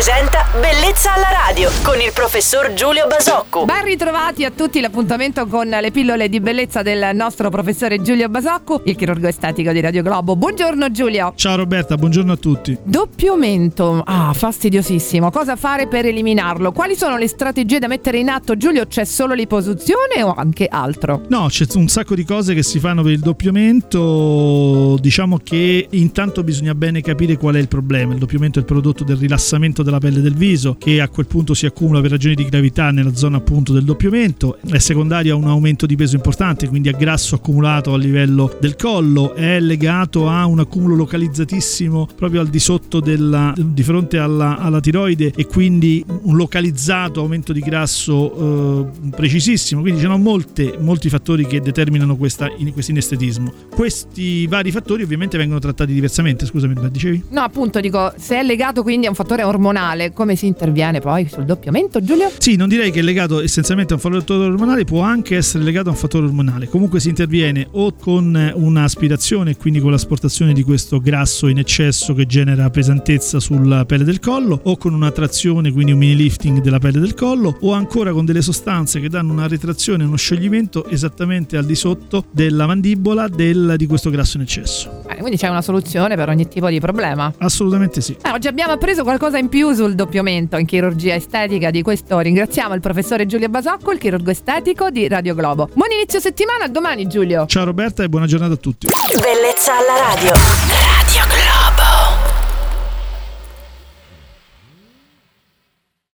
presenta Bellezza alla radio con il professor Giulio Basocco. Ben ritrovati a tutti l'appuntamento con le pillole di bellezza del nostro professore Giulio Basocco, il chirurgo estetico di Radio Globo. Buongiorno Giulio. Ciao Roberta, buongiorno a tutti. Doppio mento, ah fastidiosissimo, cosa fare per eliminarlo? Quali sono le strategie da mettere in atto Giulio? C'è solo l'iposizione o anche altro? No, c'è un sacco di cose che si fanno per il doppio mento, diciamo che intanto bisogna bene capire qual è il problema. Il doppio mento è il prodotto del rilassamento della pelle del viso che a quel punto si accumula per ragioni di gravità nella zona appunto del doppio mento, è secondario a un aumento di peso importante, quindi a grasso accumulato a livello del collo, è legato a un accumulo localizzatissimo proprio al di sotto della, di fronte alla, alla tiroide e quindi un localizzato aumento di grasso eh, precisissimo, quindi ci sono molte, molti fattori che determinano questa, in, questo inestetismo. Questi vari fattori ovviamente vengono trattati diversamente, scusami, la dicevi? No, appunto dico, se è legato quindi a un fattore ormonale, come si interviene poi sul doppiamento, Giulio? Sì, non direi che è legato essenzialmente a un fattore ormonale, può anche essere legato a un fattore ormonale. Comunque si interviene o con un'aspirazione, quindi con l'asportazione di questo grasso in eccesso che genera pesantezza sulla pelle del collo, o con una trazione, quindi un mini lifting della pelle del collo, o ancora con delle sostanze che danno una retrazione, uno scioglimento esattamente al di sotto della mandibola del, di questo grasso in eccesso. Quindi c'è una soluzione per ogni tipo di problema. Assolutamente sì. Eh, oggi abbiamo appreso qualcosa in più sul doppiamento in chirurgia estetica. Di questo ringraziamo il professore Giulio Basocco, il chirurgo estetico di Radio Globo. Buon inizio settimana, a domani Giulio. Ciao Roberta e buona giornata a tutti. Bellezza alla radio.